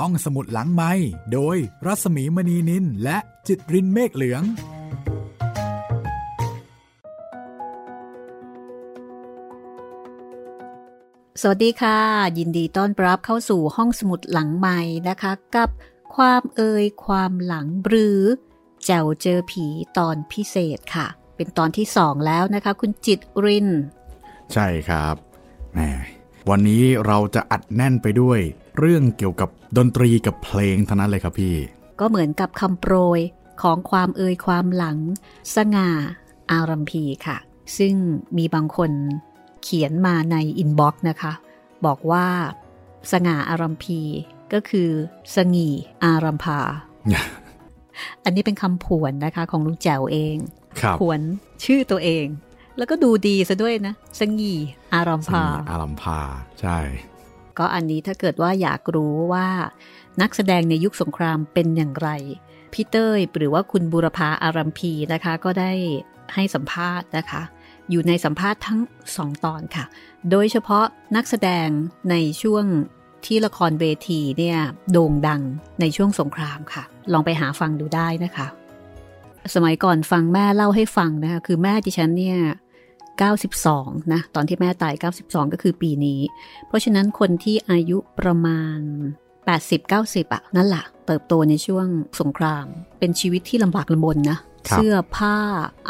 ห้องสมุดหลังไม้โดยรัสมีมณีนินและจิตรินเมฆเหลือง สวัสดีค่ะ ยินดีต้อนรับเข้าสู่ห้องสมุดหลังไม้นะคะ กับความเอ่ยความหลังหรือแจวเจอผีตอนพิเศษค่ะ เป็นตอนที่สองแล้วนะคะ คุณจิตริน ใช่ครับแหมวันนี้เราจะอัดแน่นไปด้วย เรื่องเกี่ยวกับ ดนตรีกับเพลงเท่านั้นเลยครับพี่ ก็เหมือนกับคำโปรยของความเอยความหลัง สง่าอารัมพีค่ะ ซึ่งมีบางคนเขียนมาใน inbox นะคะ บอกว่าสง่าอารัมพีก็คือสงีอารัมพา อันนี้เป็นคำผวนนะคะของลุงแจ๋วเองครับผวนชื่อตัวเอง แล้วก็ดูดีซะด้วยนะ สงีอารัมพาอารัมพา ใช่ ก็อันนี้ถ้าเกิดว่าอยากรู้ว่านักแสดงในยุคสงครามเป็นอย่างไร พี่เต้ยหรือว่าคุณบุรพาอารัมพีนะคะ ก็ได้ให้สัมภาษณ์นะคะ อยู่ในสัมภาษณ์ทั้งสองตอนค่ะ โดยเฉพาะนักแสดงในช่วงที่ละครเวทีเนี่ยโด่งดังในช่วงสงครามค่ะ ลองไปหาฟังดูได้นะคะ สมัยก่อนฟังแม่เล่าให้ฟังนะคะ คือแม่ดิฉันเนี่ย 92 นะ ตอนที่แม่ตาย 92 ก็คือปีนี้ เพราะฉะนั้นคนที่อายุประมาณ 80-90อะนั่นแหละเติบโตในช่วงสงคราม เป็นชีวิตที่ลำบากลำบนนะครับเสื้อผ้า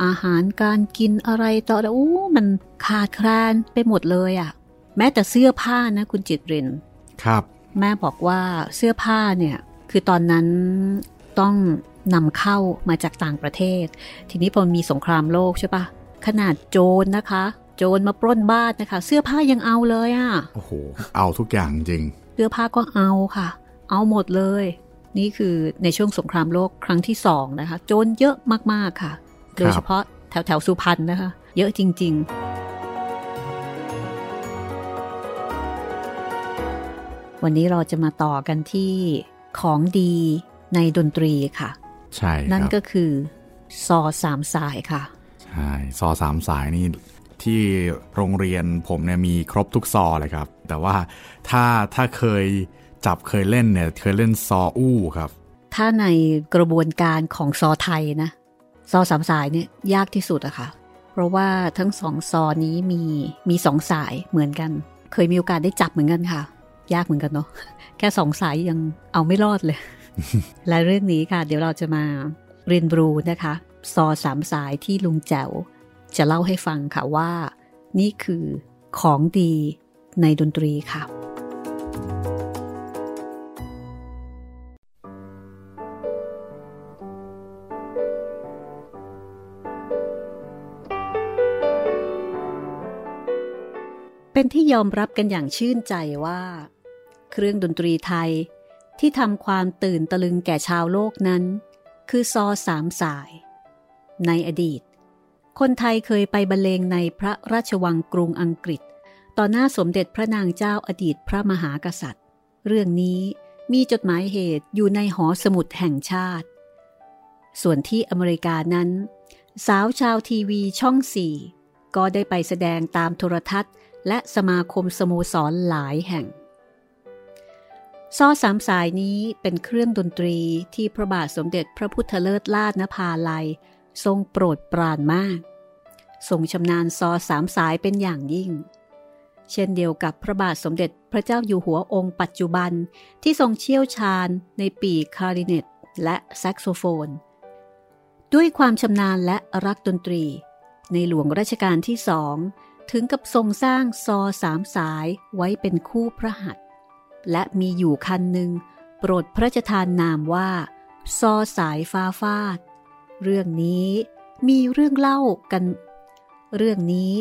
อาหารการกินอะไรต่ออะไรโอ้มันขาดแคลนไปหมดเลยอะแม้แต่เสื้อผ้านะคุณจิตริน ครับ แม่บอกว่าเสื้อผ้าเนี่ย คือตอนนั้นต้องนำเข้ามาจากต่างประเทศ ทีนี้พอมีสงครามโลกใช่ปะ ขนาดโจรนะคะ โจรมาปล้นบ้านนะคะ เสื้อผ้ายังเอาเลยอะ่ะโอ้โห เอาทุกอย่างจริง เสื้อผ้าก็เอาค่ะ เอาหมดเลย นี่คือในช่วงสงครามโลกครั้งที่สองนะคะ โจรเยอะมากๆค่ะครับโดยเฉพาะแถวแถวๆสุพรรณนะคะ เยอะจริง ๆ วันนี้เราจะมาต่อกันที่ของดีในดนตรีค่ะ ใช่คนั่นรับก็คือซอสามสายค่ะ ใช่ซอสามสายนี่ที่โรงเรียนผมเนี่ยมีครบทุกซอเลยครับ แต่ว่าถ้าถ้าเคยจับเคยเล่นเนี่ยเคยเล่นซออู้ครับ ถ้าในกระบวนการของซอไทยนะซอสามสายเนี่ยยากที่สุดอะค่ะ เพราะว่าทั้งสองซอนี้มีมีสองสายเหมือนกัน เคยมีโอกาสได้จับเหมือนกันค่ะ ยากเหมือนกันเนาะแค่สองสายยังเอาไม่รอดเลย และเรื่องนี้ค่ะ เดี๋ยวเราจะมาเรียนรู้นะคะ ซอสามสายที่ลุงแจ๋วจะเล่าให้ฟังค่ะว่า นี่คือของดีในดนตรีค่ะ เป็นที่ยอมรับกันอย่างชื่นใจว่า เครื่องดนตรีไทยที่ทำความตื่นตะลึงแก่ชาวโลกนั้น คือซอสามสาย ในอดีต คนไทยเคยไปบรรเลงในพระราชวังกรุงอังกฤษ ต่อหน้าสมเด็จพระนางเจ้าอดีตพระมหากษัตริย์ เรื่องนี้มีจดหมายเหตุอยู่ในหอสมุดแห่งชาติ ส่วนที่อเมริกานั้น สาวชาวทีวีช่องสี่ก็ได้ไปแสดงตามโทรทัศน์ และสมาคมสโมสรหลายแห่งซอสามสายนี้เป็นเครื่องดนตรีที่พระบาทสมเด็จพระพุทธเลิศลาดนภาลัย ทรงโปรดปรานมาก ทรงชำนาญซอสามสายเป็นอย่างยิ่ง เช่นเดียวกับพระบาทสมเด็จพระเจ้าอยู่หัวองค์ปัจจุบันที่ทรงเชี่ยวชาญในปีคาริเนตและแซกโซโฟน ด้วยความชำนาญและรักดนตรี ในหลวงรัชกาลที่สองถึงกับทรงสร้างซอสามสายไว้เป็นคู่พระหัตถ์และมีอยู่คันหนึ่งโปรดพระราชทานนามว่า ซอสายฟ้าฟาด เรื่องนี้มีเรื่องเล่ากัน เรื่องนี้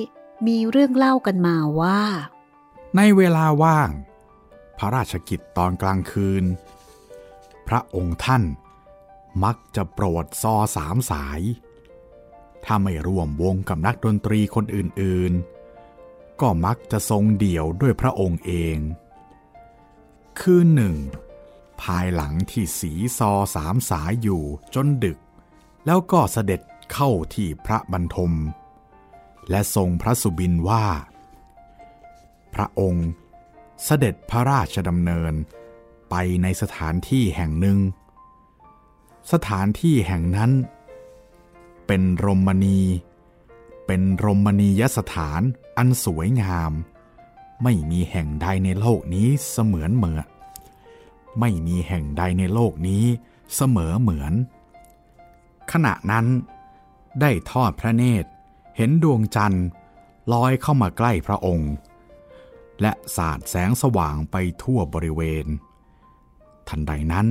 มีเรื่องเล่ากันมาว่า ในเวลาว่าง พระราชกิจตอนกลางคืน พระองค์ท่านมักจะโปรดซอสามสาย ถ้าไม่ร่วมวงกับนักดนตรีคนอื่นๆ ก็มักจะทรงเดี่ยวด้วยพระองค์เอง คืนหนึ่ง ภายหลังที่สีซอสามสายอยู่จนดึก แล้วก็เสด็จเข้าที่พระบรรทม และทรงพระสุบินว่า พระองค์เสด็จพระราชดำเนินไปในสถานที่แห่งหนึ่ง สถานที่แห่งนั้น เป็นรมณี เป็นรมณียสถานอันสวยงาม ไม่มีแห่งใดในโลกนี้เสมือนเหมือน ไม่มีแห่งใดในโลกนี้เสมอเหมือน ขณะนั้น ได้ทอดพระเนตร เห็นดวงจันทร์ลอยเข้ามาใกล้พระองค์ และสาดแสงสว่างไปทั่วบริเวณ ทันใดนั้น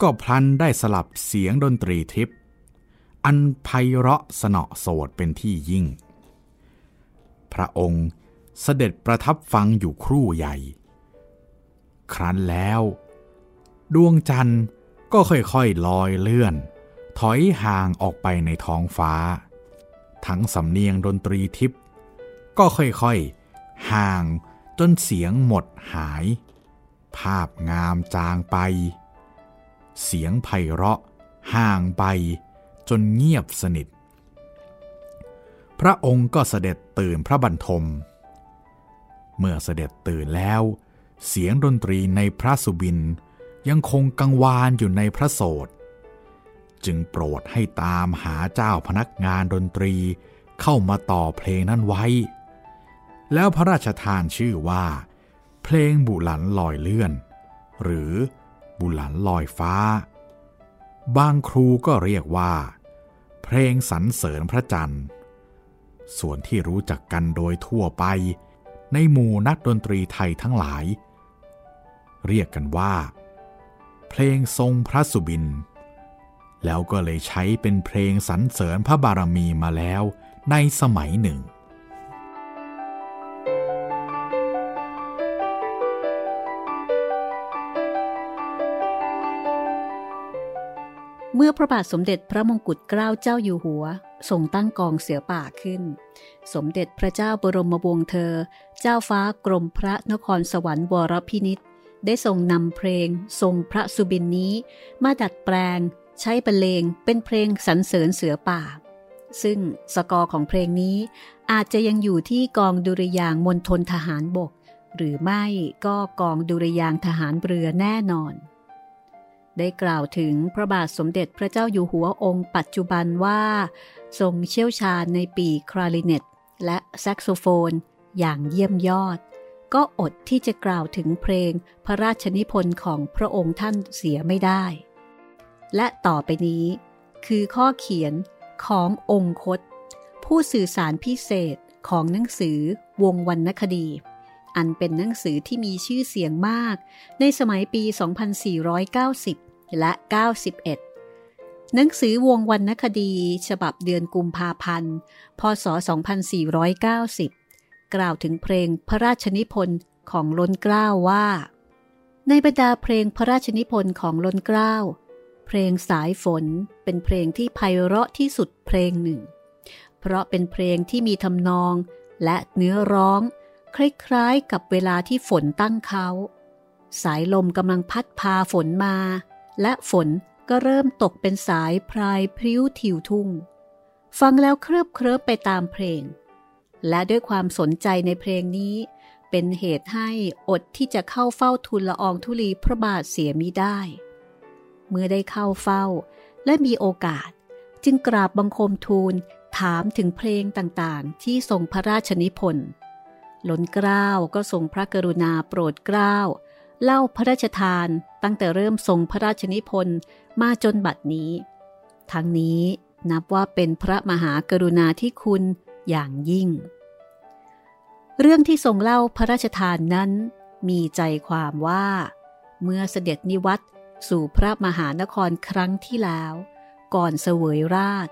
ก็พลันได้สลับเสียงดนตรีทิพย์อันไพเราะสนอโสดเป็นที่ยิ่ง พระองค์เสด็จประทับฟังอยู่ครู่ใหญ่ ครั้นแล้ว ดวงจันทร์ก็ค่อยๆลอยเลื่อน ถอยห่างออกไปในท้องฟ้า ทั้งสำเนียงดนตรีทิพย์ก็ค่อยๆ ห่างจนเสียงหมดหาย ภาพงามจางไป เสียงไพเราะห่างไปจนเงียบสนิท พระองค์ก็เสด็จตื่นพระบรรทม เมื่อเสด็จตื่นแล้ว เสียงดนตรีในพระสุบินยังคงกังวานอยู่ในพระโสด จึงโปรดให้ตามหาเจ้าพนักงานดนตรีเข้ามาต่อเพลงนั้นไว้ แล้วพระราชทานชื่อว่า เพลงบุหลันลอยเลื่อน หรือบุหลันลอยฟ้า บางครูก็เรียกว่า เพลงสรรเสริญพระจันทร์ ส่วนที่รู้จักกันโดยทั่วไป ในหมู่นักดนตรีไทยทั้งหลาย เรียกกันว่า เพลงทรงพระสุบิน แล้วก็เลยใช้เป็นเพลงสรรเสริญพระบารมีมาแล้วในสมัยหนึ่ง เมื่อพระบาทสมเด็จพระมงกุฎเกล้าเจ้าอยู่หัวทรงตั้งกองเสือป่าขึ้น สมเด็จพระเจ้าบรมวงศ์เธอ เจ้าฟ้ากรมพระนครสวรรค์วรพินิษได้ทรงนำเพลงทรงพระสุบินนี้ มาดัดแปลง ใช้บรรเลงเป็นเพลงสรรเสริญเสือป่า ซึ่งสกอร์ของเพลงนี้อาจจะยังอยู่ที่กองดุริยางมณฑลทหารบก หรือไม่ก็กองดุริยางทหารเรือแน่นอน ได้กล่าวถึงพระบาทสมเด็จพระเจ้าอยู่หัวองค์ปัจจุบันว่า ทรงเชี่ยวชาญในปีคลาริเนตและแซกโซโฟนอย่างเยี่ยมยอด ก็อดที่จะกล่าวถึงเพลงพระราชนิพนธ์ของพระองค์ท่านเสียไม่ได้ และต่อไปนี้ คือข้อเขียนขององคต ผู้สื่อสารพิเศษของหนังสือวงวรรณคดี อันเป็นหนังสือที่มีชื่อเสียงมาก ในสมัยปี 2490 และ 91 หนังสือวงวรรณคดี ฉบับเดือนกุมภาพันธ์ พศ 2490 กล่าวถึงเพลงพระราชนิพนธ์ของล้นเกล้าว่า ในบรรดาเพลงพระราชนิพนธ์ของล้นเกล้า เพลงสายฝนเป็นเพลงที่ไพเราะที่สุดเพลงหนึ่ง เพราะเป็นเพลงที่มีทำนองและเนื้อร้อง คล้ายๆกับเวลาที่ฝนตั้งเขา สายลมกำลังพัดพาฝนมา และฝนก็เริ่มตกเป็นสายพรายพริ้วทิวทุ่ง ฟังแล้วเคลิบเคลิบไปตามเพลง และด้วยความสนใจในเพลงนี้ เป็นเหตุให้อดที่จะเข้าเฝ้าทูลละอองธุลีพระบาทเสียมิได้ เมื่อได้เข้าเฝ้า และมีโอกาส จึงกราบบังคมทูลถามถึงเพลงต่างๆ ที่ทรงพระราชนิพนธ์ล้นเกล้าก็ทรงพระกรุณาโปรดเกล้าเล่าพระราชทานตั้งแต่เริ่มทรงพระราชนิพนธ์มาจนบัดนี้ ทั้งนี้นับว่าเป็นพระมหากรุณาธิคุณอย่างยิ่ง เรื่องที่ทรงเล่าพระราชทานนั้น มีใจความว่า เมื่อเสด็จนิวัต สู่พระมหานครครั้งที่แล้ว ก่อนเสวยราช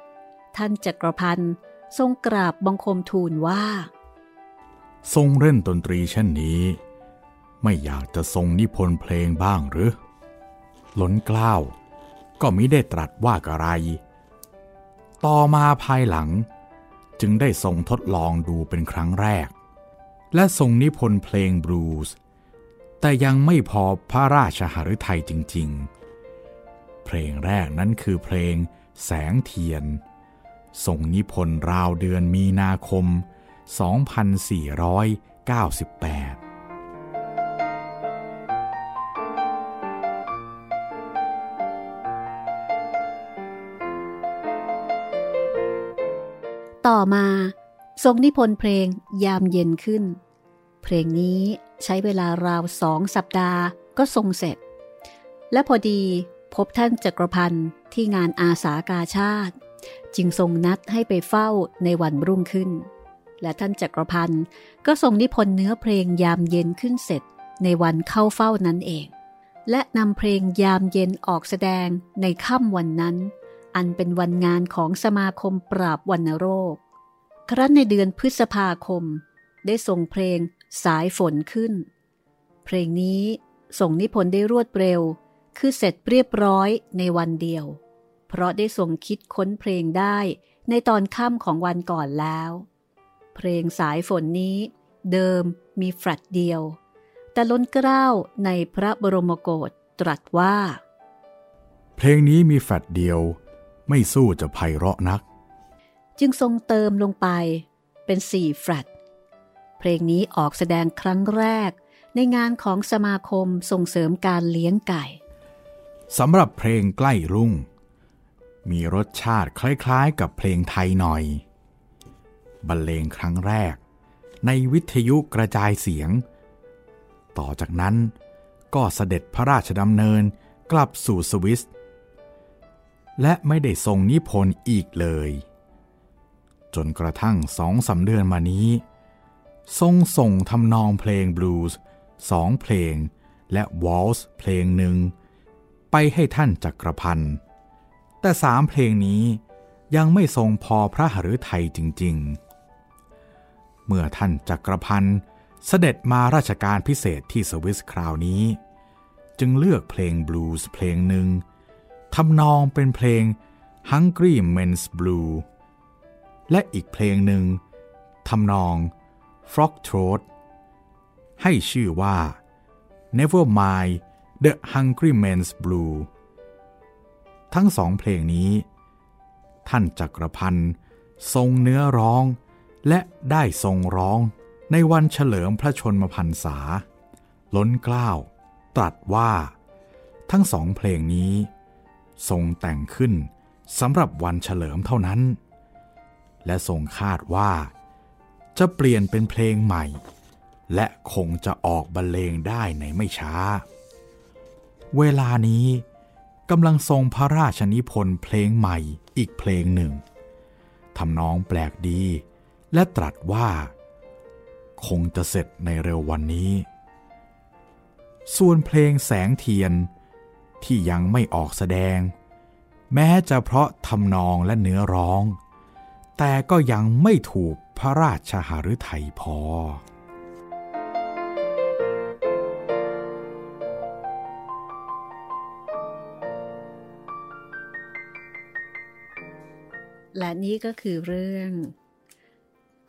ท่านจักรพันธ์ทรงกราบบังคมทูลว่า ทรงเล่นดนตรีเช่นนี้ ไม่อยากจะทรงนิพนธ์เพลงบ้างหรือล้นเกล้าวก็มิได้ตรัสว่ากระไร ต่อมาภายหลังจึงได้ทรงทดลองดูเป็นครั้งแรก และทรงนิพนธ์เพลงบลูส์ แต่ยังไม่พอพระราชหฤทัยจริง ๆ เพลงแรกนั้นคือเพลงแสงเทียน ส่งนิพนธ์ราวเดือนมีนาคม 2498ต่อมาทรงนิพนธ์เพลงยามเย็นขึ้น เพลงนี้ ใช้เวลาราวสองสัปดาห์ก็ทรงเสร็จ และพอดีพบท่านจักรพันธ์ที่งานอาสากาชาติ จึงทรงนัดให้ไปเฝ้าในวันรุ่งขึ้น และท่านจักรพันธ์ก็ทรงนิพนธ์เนื้อเพลงยามเย็นขึ้นเสร็จในวันเข้าเฝ้านั้นเอง และนำเพลงยามเย็นออกแสดงในค่ำวันนั้น อันเป็นวันงานของสมาคมปราบวัณโรค ครั้นในเดือนพฤษภาคม ได้ส่งเพลง สายฝนขึ้น เพลงนี้ส่งนิพนธ์ได้รวดเร็ว คือเสร็จเรียบร้อยในวันเดียว เพราะได้ส่งคิดค้นเพลงได้ในตอนค่ำของวันก่อนแล้ว เพลงสายฝนนี้เดิมมีแฟลตเดียว แต่ล้นเกล้าในพระบรมโกศตรัสว่า เพลงนี้มีแฟลตเดียว ไม่สู้จะไพเราะนัก จึงทรงเติมลงไปเป็นสี่แฟลต เพลงนี้ออกแสดงครั้งแรก ในงานของสมาคมส่งเสริมการเลี้ยงไก่สำหรับเพลงใกล้รุ่ง มีรสชาติคล้ายๆกับเพลงไทยหน่อย บรรเลงครั้งแรก ในวิทยุกระจายเสียง ต่อจากนั้นก็เสด็จพระราชดำเนินกลับสู่สวิส และไม่ได้ทรงนิพนธ์อีกเลย จนกระทั่งสองสาเดือนมานี้ ทรงส่งทำนองเพลงบลูส์สองเพลง และวอลส์เพลงหนึ่ง ไปให้ท่านจักรพันธ์แต่สามเพลงนี้ยังไม่ทรงพอพระหฤทัยจริง ๆ เมื่อท่านจักรพันธ์เสด็จมาราชการพิเศษที่สวิสคราวนี้ จึงเลือกเพลงบลูส์เพลงหนึ่งทำนองเป็นเพลง Hungry Men's Blue และอีกเพลงหนึ่งทำนอง Frog Throat ให้ชื่อว่า Never Mind the Hungry Man's Blue ทั้งสองเพลงนี้ ท่านจักรพันธ์ทรงเนื้อร้อง และได้ทรงร้องในวันเฉลิมพระชนมพรรษา ล้นเกล้าตรัสว่า ทั้งสองเพลงนี้ ทรงแต่งขึ้นสำหรับวันเฉลิมเท่านั้น และทรงคาดว่า จะเปลี่ยนเป็นเพลงใหม่ และคงจะออกบรรเลงได้ในไม่ช้า เวลานี้กำลังทรงพระราชนิพนธ์เพลงใหม่อีกเพลงหนึ่งทำนองแปลกดี และตรัสว่า คงจะเสร็จในเร็ววันนี้ ส่วนเพลงแสงเทียนที่ยังไม่ออกแสดง แม้จะเพราะทำนองและเนื้อร้อง แต่ก็ยังไม่ถูก พระราชหฤทัยพอ และนี่ก็คือเรื่อง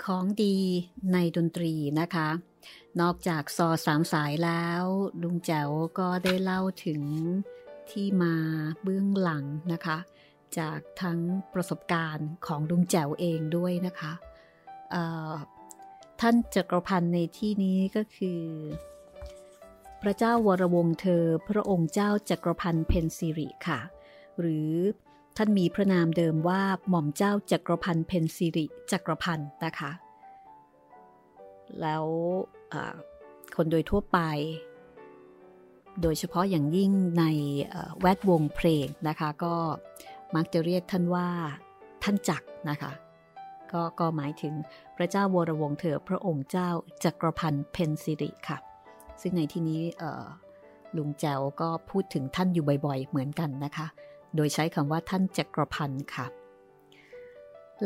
ของดีในดนตรีนะคะ นอกจากซอสามสายแล้วลุงแจ๋วก็ได้เล่าถึงที่มาเบื้องหลังนะคะ จากทั้งประสบการณ์ของลุงแจ๋วเองด้วยนะคะ ท่านจักรพันธ์ในที่นี้ก็คือ พระเจ้าวรวงเธอ พระองค์เจ้าจักรพันธ์เพนซิริค่ะ หรือท่านมีพระนามเดิมว่าหม่อมเจ้าจักรพันธ์เพนซิริจักรพันธ์นะคะ แล้วคนโดยทั่วไป โดยเฉพาะอย่างยิ่งในแวดวงเพลงนะคะ ก็มักจะเรียกท่านว่าท่านจักรนะคะ ก็ก็หมายถึงพระเจ้าวรวงเธอพระองค์เจ้าจักรพันธ์เพนซิริค่ะ ซึ่งในที่นี้ลุงแจวก็พูดถึงท่านอยู่บ่อยๆ เหมือนกันนะคะ โดยใช้คำว่าท่านจักรพันธ์ค่ะ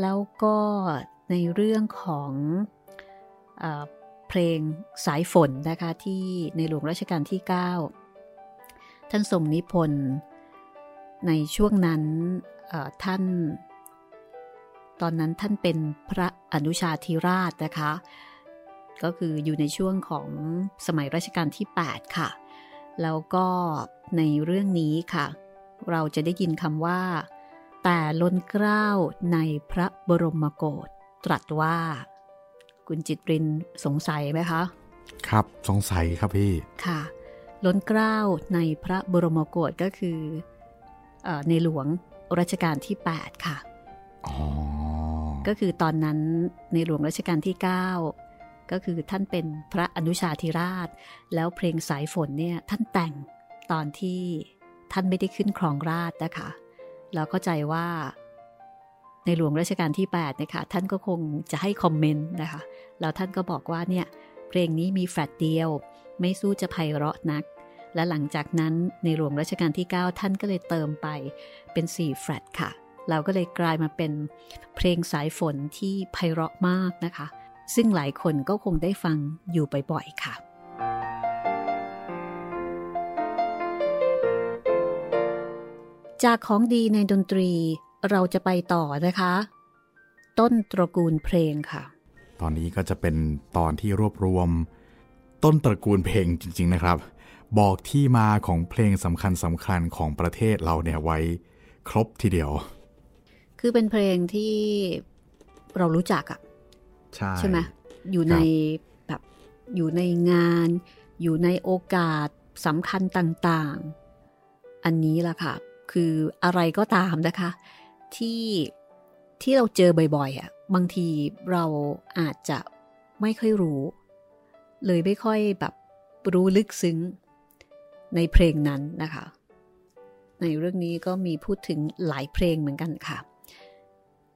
แล้วก็ในเรื่องของอเพลงสายฝนนะคะที่ในหลวงรัชกาลที่ 9 ท่านทรงนิพนธ์ในช่วงนั้นท่าน ตอนนั้นท่านเป็นพระอนุชาธิราชนะคะ ก็คืออยู่ในช่วงของสมัยรัชกาลที่ 8 ค่ะ แล้วก็ในเรื่องนี้ค่ะ เราจะได้ยินคำว่า แต่ล้นเกล้าในพระบรมโกศตรัสว่า คุณจิตรินสงสัยไหมคะ ครับสงสัยครับพี่ ค่ะ ล้นเกล้าในพระบรมโกศก็คืออในหลวงรัชกาลที่ 8 ค่ะ อ๋อ ก็คือตอนนั้นในหลวงรัชกาลที่ 9 ก็คือท่านเป็นพระอนุชาธิราช แล้วเพลงสายฝนเนี่ยท่านแต่งตอนที่ท่านไม่ได้ขึ้นครองราชนะคะเราเข้าใจว่าในหลวงรัชกาลที่8นะคะท่านก็คงจะให้คอมเมนต์นะคะแล้วท่านก็บอกว่าเนี่ยเพลงนี้มีแฟลตเดียว ไม่สู้จะไพเราะนัก และหลังจากนั้นในหลวงรัชกาลที่ 9 ท่านก็เลยเติมไปเป็น4แฟลตค่ะ เราก็เลยกลายมาเป็นเพลงสายฝนที่ไพเราะมากนะคะ ซึ่งหลายคนก็คงได้ฟังอยู่บ่อยๆค่ะจากของดีในดนตรีเราจะไปต่อนะคะ ต้นตระกูลเพลงค่ะ ตอนนี้ก็จะเป็นตอนที่รวบรวม ต้นตระกูลเพลงจริง ๆนะครับ บอกที่มาของเพลงสำคัญสำคัญของประเทศเราเนี่ยไว้ ครบทีเดียว คือเป็นเพลงที่เรารู้จักอะใช่ใช่ไหมอยู่ในแบบอยู่ในงาน อยู่ในโอกาสสำคัญต่างๆ อันนี้ล่ะค่ะ คืออะไรก็ตามนะคะ ที่ที่เราเจอบ่อยๆอะบางทีเราอาจจะไม่ค่อยรู้ เลยไม่ค่อยแบบรู้ลึกซึ้งในเพลงนั้นนะคะ ในเรื่องนี้ก็มีพูดถึงหลายเพลงเหมือนกันค่ะ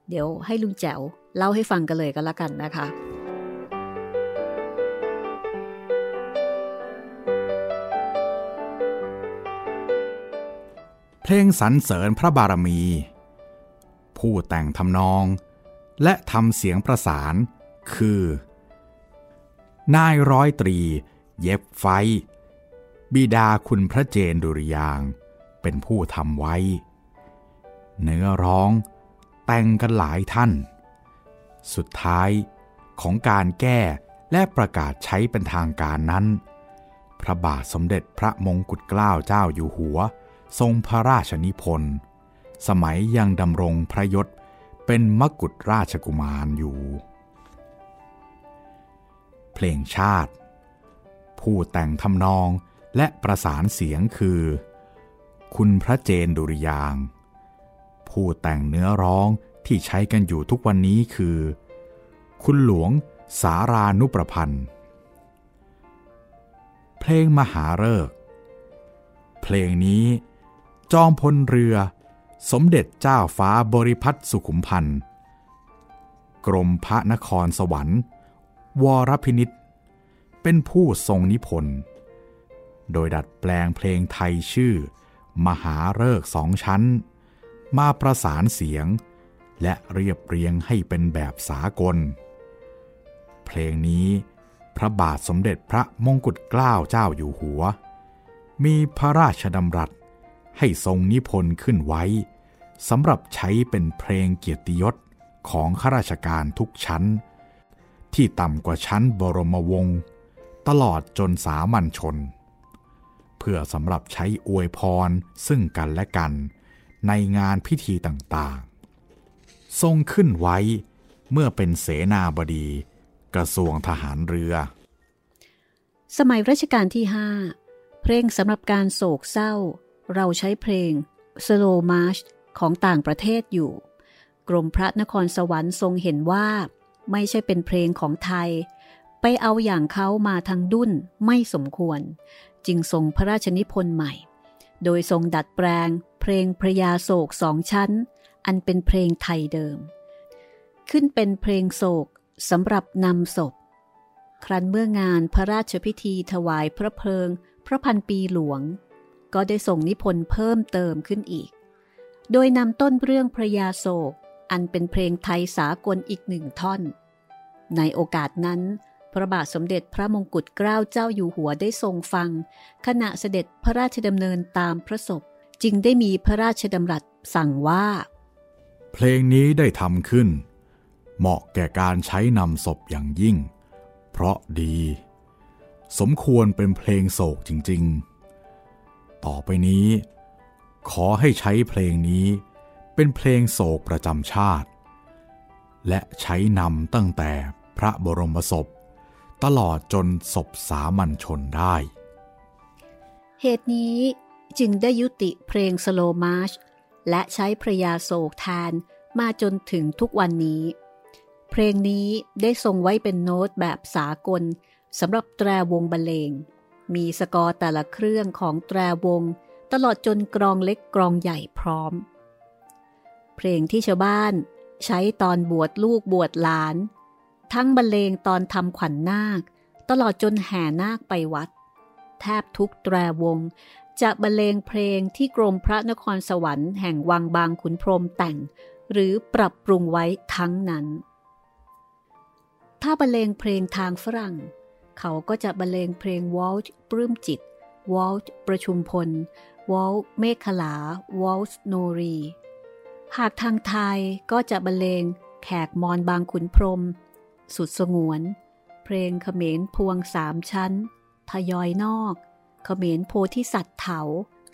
เดี๋ยวให้ลุงแจ๋วเล่าให้ฟังกันเลยก็แล้วกันนะคะ เพลงสรรเสริญพระบารมี ผู้แต่งทำนอง และทำเสียงประสานคือ นายร้อยตรี เย็บไฟ บิดาคุณพระเจนดุริยาง เป็นผู้ทำไว้ เนื้อร้อง แต่งกันหลายท่าน สุดท้ายของการแก้และประกาศใช้เป็นทางการนั้น พระบาทสมเด็จพระมงกุฎเกล้าเจ้าอยู่หัว ทรงพระราชนิพนธ์สมัยยังดำรงพระยศเป็นมกุฎราชกุมารอยู่ เพลงชาติ ผู้แต่งทำนองและประสานเสียงคือ คุณพระเจนดุริยาง ผู้แต่งเนื้อร้องที่ใช้กันอยู่ทุกวันนี้คือ คุณหลวงสารานุประพันธ์ เพลงมหาฤกษ์เพลงนี้ จอมพลเรือ สมเด็จเจ้าฟ้าบริพัตรสุขุมพันธ์กรมพระนครสวรรค์ วรพินิษเป็นผู้ทรงนิพนธ์โดยดัดแปลงเพลงไทยชื่อ มหาฤกษ์สองชั้น มาประสานเสียง และเรียบเรียงให้เป็นแบบสากล เพลงนี้พระบาทสมเด็จพระมงกุฎเกล้าเจ้าอยู่หัว มีพระราชดำรัสให้ทรงนิพนธ์ขึ้นไว้สำหรับใช้เป็นเพลงเกียรติยศของข้าราชการทุกชั้น ที่ต่ำกว่าชั้นบรมวงศ์ตลอดจนสามัญชน เพื่อสำหรับใช้อวยพรซึ่งกันและกัน ในงานพิธีต่างๆ ทรงขึ้นไว้เมื่อเป็นเสนาบดี กระทรวงทหารเรือ สมัยรัชกาลที่5เพลงสำหรับการโศกเศร้า เราใช้เพลง Slow March ของต่างประเทศอยู่ กรมพระนครสวรรค์ทรงเห็นว่า ไม่ใช่เป็นเพลงของไทย ไปเอาอย่างเขามาทางดุ้นไม่สมควร จึงทรงพระราชนิพนธ์ใหม่ โดยทรงดัดแปลง เพลงพระยาโศกสองชั้น อันเป็นเพลงไทยเดิม ขึ้นเป็นเพลงโศกสำหรับนำศพ ครั้นเมื่องานพระราชพิธีถวายพระเพลิง พระพันปีหลวง ก็ได้ส่งนิพนธ์เพิ่มเติมขึ้นอีก โดยนำต้นเรื่องพระยาโศก อันเป็นเพลงไทยสากลอีกหนึ่งท่อน ในโอกาสนั้นพระบาทสมเด็จพระมงกุฎเกล้าเจ้าอยู่หัวได้ทรงฟัง ขณะเสด็จพระราชดำเนินตามพระศพ จึงได้มีพระราชดำรัสสั่งว่า เพลงนี้ได้ทำขึ้น เหมาะแก่การใช้นำศพอย่างยิ่ง เพราะดี สมควรเป็นเพลงโศกจริง ๆ ต่อไปนี้ ขอให้ใช้เพลงนี้เป็นเพลงโศกประจำชาติ และใช้นำตั้งแต่พระบรมศพ ตลอดจนศพสามัญชนได้ เหตุนี้ จึงได้ยุติเพลงสโลมาชและใช้พระยาโศกแทนมาจนถึงทุกวันนี้ เพลงนี้ได้ทรงไว้เป็นโน้ตแบบสากลสำหรับแตรวงบรรเลง มีสกอร์แต่ละเครื่องของแตรวง ตลอดจนกรองเล็กกรองใหญ่พร้อม เพลงที่ชาวบ้านใช้ตอนบวชลูกบวชหลาน ทั้งบรรเลงตอนทำขวัญนนาค ตลอดจนแห่นาคไปวัด แทบทุกแตรวง จะบรรเลงเพลงที่กรมพระนครสวรรค์แห่งวังบางขุนพรหมแต่ง หรือปรับปรุงไว้ทั้งนั้น ถ้าบรรเลงเพลงทางฝรั่ง เขาก็จะบรรเลงเพลงวอลต์ปลื้มจิต วอลต์ประชุมพล วอลต์เมฆขลา วอลต์โนรี หากทางไทยก็จะบรรเลงแขกมอนบางขุนพรม สุดสงวน เพลงเขมรพวงสามชั้น ทยอยนอก เขมรโพธิสัตว์เถา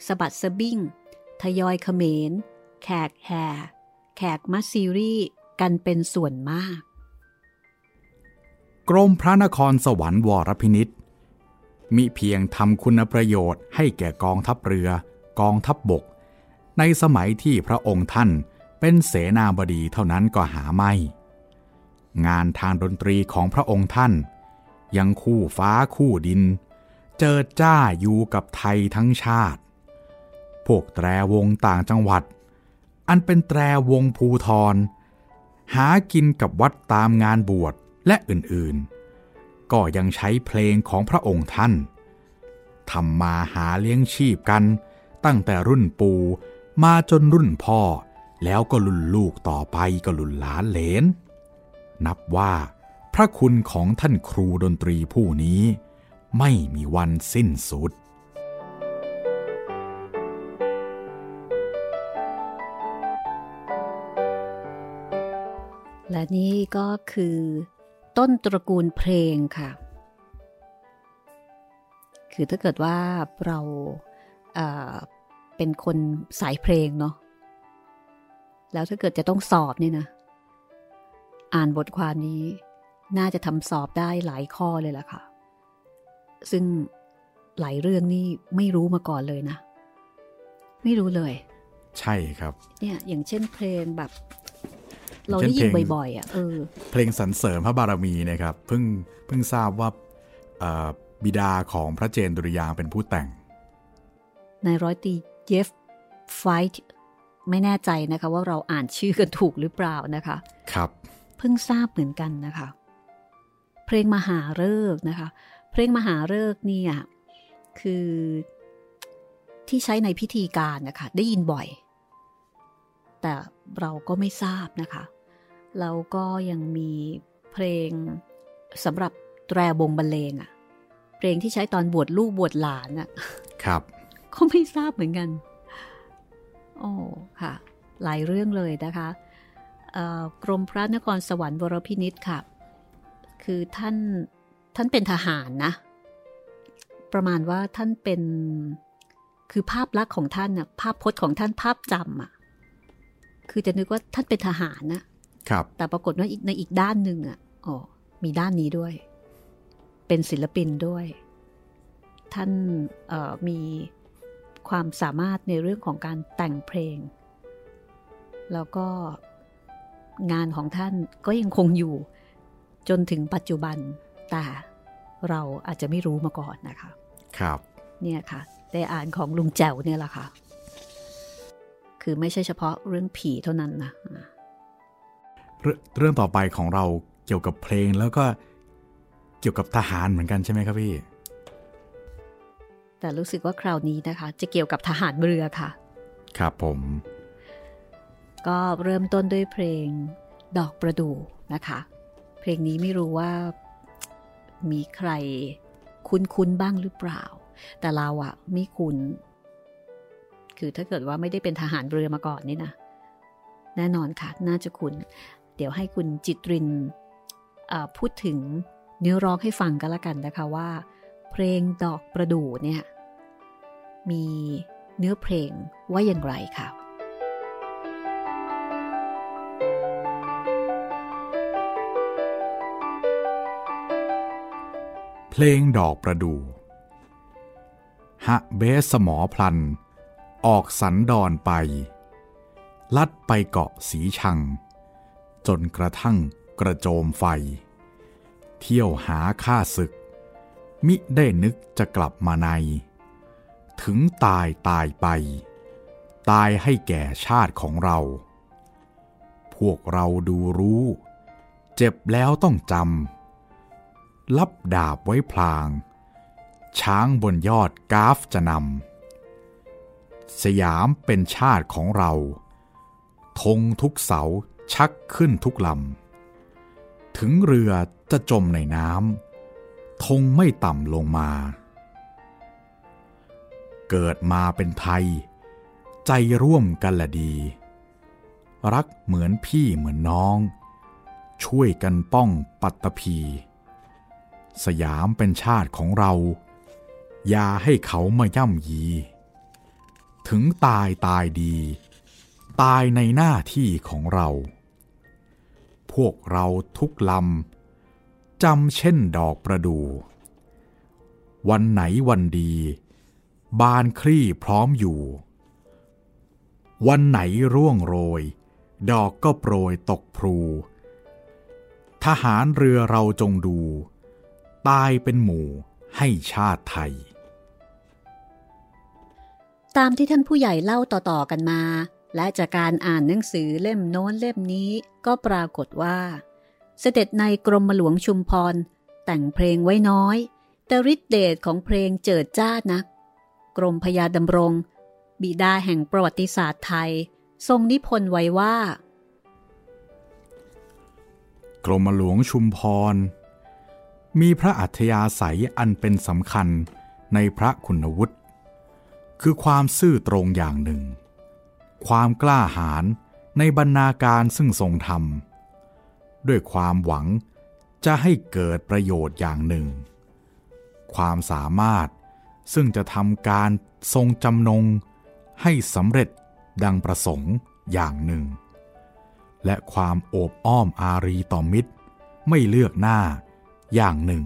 สะบัดสะบิ้ง ทยอยเขมร แขกแห่แขกมัสซีรีกันเป็นส่วนมาก กรมพระนครสวรรค์วรพินิษมิเพียงทำคุณประโยชน์ให้แก่กองทัพเรือ กองทัพบบก ในสมัยที่พระองค์ท่านเป็นเสนาบดีเท่านั้นก็หาไม่ งานทางดนตรีของพระองค์ท่าน ยังคู่ฟ้าคู่ดิน เจิดจ้าอยู่กับไทยทั้งชาติ พวกแตรวงต่างจังหวัด อันเป็นแตรวงภูทร หากินกับวัดตามงานบวชและอื่นๆ ก็ยังใช้เพลงของพระองค์ท่านทำมาหาเลี้ยงชีพกัน ตั้งแต่รุ่นปู่มาจนรุ่นพ่อ แล้วก็รุ่นลูกต่อไปก็รุ่นหลานเหลน นับว่าพระคุณของท่านครูดนตรีผู้นี้ ไม่มีวันสิ้นสุด และนี่ก็คือ ต้นตระกูลเพลงค่ะ คือถ้าเกิดว่าเราเเป็นคนสายเพลงเนาะ แล้วถ้าเกิดจะต้องสอบนี่นะ อ่านบทความนี้น่าจะทำสอบได้หลายข้อเลยล่ะค่ะ ซึ่งหลายเรื่องนี่ไม่รู้มาก่อนเลยนะ ไม่รู้เลย ใช่ครับ เนี่ย อย่างเช่นเพลงแบบ เราได้ยินบ่อยๆอะเออเพลงสรรเสริมพระบารมีนะครับเพิ่งเพิ่งทราบว่าบิดาของพระเจนดุริยางเป็นผู้แต่ง ในร้อยตีเจฟไฟท์ไม่แน่ใจนะคะ ว่าเราอ่านชื่อกันถูกหรือเปล่านะคะ ครับ เพิ่งทราบเหมือนกันนะคะ เพลงมหาเลิกนะคะ เพลงมหาเลิกเนี่ยคือที่ใช้ในพิธีการนะคะได้ยินบ่อย แต่เราก็ไม่ทราบนะคะแล้วก็ยังมีเพลงสำหรับแตรวงบรรเลงอะเพลงที่ใช้ตอนบวชลูกบวชหลานอะครับก็ไม่ทราบเหมือนกัน โอ้ค่ะ หลายเรื่องเลยนะคะกรมพระนครสวรรค์วรพินิษค่ะ คือท่าน ท่านเป็นทหารนะ ประมาณว่าท่านเป็นคือภาพลักษณ์ของท่านน่ะภาพพจน์ของท่านภาพจำอะคือจะนึกว่าท่านเป็นทหารนะครับ แต่ปรากฏว่าในอีกด้านหนึ่งอะอ๋อมีด้านนี้ด้วย เป็นศิลปินด้วย ท่านมีความสามารถในเรื่องของการแต่งเพลง แล้วก็งานของท่านก็ยังคงอยู่จนถึงปัจจุบัน แต่เราอาจจะไม่รู้มาก่อนนะคะ ครับ เนี่ยค่ะได้อ่านของลุงแจ๋วเนี่ยแหละค่ะ คือไม่ใช่เฉพาะเรื่องผีเท่านั้นนะเเรื่องต่อไปของเราเกี่ยวกับเพลงแล้วก็เกี่ยวกับทหารเหมือนกันใช่ไหมครับพี่ แต่รู้สึกว่าคราวนี้นะคะ จะเกี่ยวกับทหารเรือค่ะ ครับผม ก็เริ่มต้นด้วยเพลงดอกประดู่นะคะ เพลงนี้ไม่รู้ว่า มีใครคุ้นๆบ้างหรือเปล่า แต่เราอะไม่คุ้น คือถ้าเกิดว่าไม่ได้เป็นทหารเรือมาก่อนนี่นะ แน่นอนค่ะ น่าจะคุ้น เดี๋ยวให้คุณจิตรินพูดถึงเนื้อร้องให้ฟังกันละกันนะคะว่า เพลงดอกประดู่เนี่ย มีเนื้อเพลงว่าอย่างไรค่ะ เพลงดอกประดู่ฮะเบสสมอพลัน ออกสันดอนไป ลัดไปเกาะสีชัง จนกระทั่งกระโจมไฟ เที่ยวหาข้าศึก มิได้นึกจะกลับมาใน ถึงตายตายไป ตายให้แก่ชาติของเรา พวกเราดูรู้ เจ็บแล้วต้องจำ ลับดาบไว้พลาง ช้างบนยอดกาฟจะนำ สยามเป็นชาติของเราธงทุกเสาชักขึ้นทุกลำ ถึงเรือจะจมในน้ำธงไม่ต่ำลงมา เกิดมาเป็นไทย ใจร่วมกันละดี รักเหมือนพี่เหมือนน้อง ช่วยกันป้องปัตตภี สยามเป็นชาติของเรา อย่าให้เขามาย่ำยี ถึงตายตายดี ตายในหน้าที่ของเรา พวกเราทุกลำจำเช่นดอกประดู วันไหนวันดี บานคลี่พร้อมอยู่ วันไหนร่วงโรย ดอกก็โปรยตกพลูทหารเรือเราจงดู ตายเป็นหมู่ให้ชาติไทย ตามที่ท่านผู้ใหญ่เล่าต่อๆกันมา และจากการอ่านหนังสือเล่มโน้นเล่มนี้ก็ปรากฏว่า เสด็จในกรมหลวงชุมพร แต่งเพลงไว้น้อย แต่ฤทธิเดชของเพลงเจิดจ้านัก กรมพยาดำรง บิดาแห่งประวัติศาสตร์ไทย ทรงนิพนธ์ไว้ว่า กรมหลวงชุมพร มีพระอัธยาศัยอันเป็นสำคัญในพระคุณวุฒิคือความซื่อตรงอย่างหนึ่ง ความกล้าหาญในบรรณาการซึ่งทรงธรรมด้วยความหวังจะให้เกิดประโยชน์อย่างหนึ่ง ความสามารถซึ่งจะทำการทรงจำนงให้สำเร็จดังประสงค์อย่างหนึ่ง และความโอบอ้อมอารีต่อมิตร ไม่เลือกหน้า อย่างหนึ่ง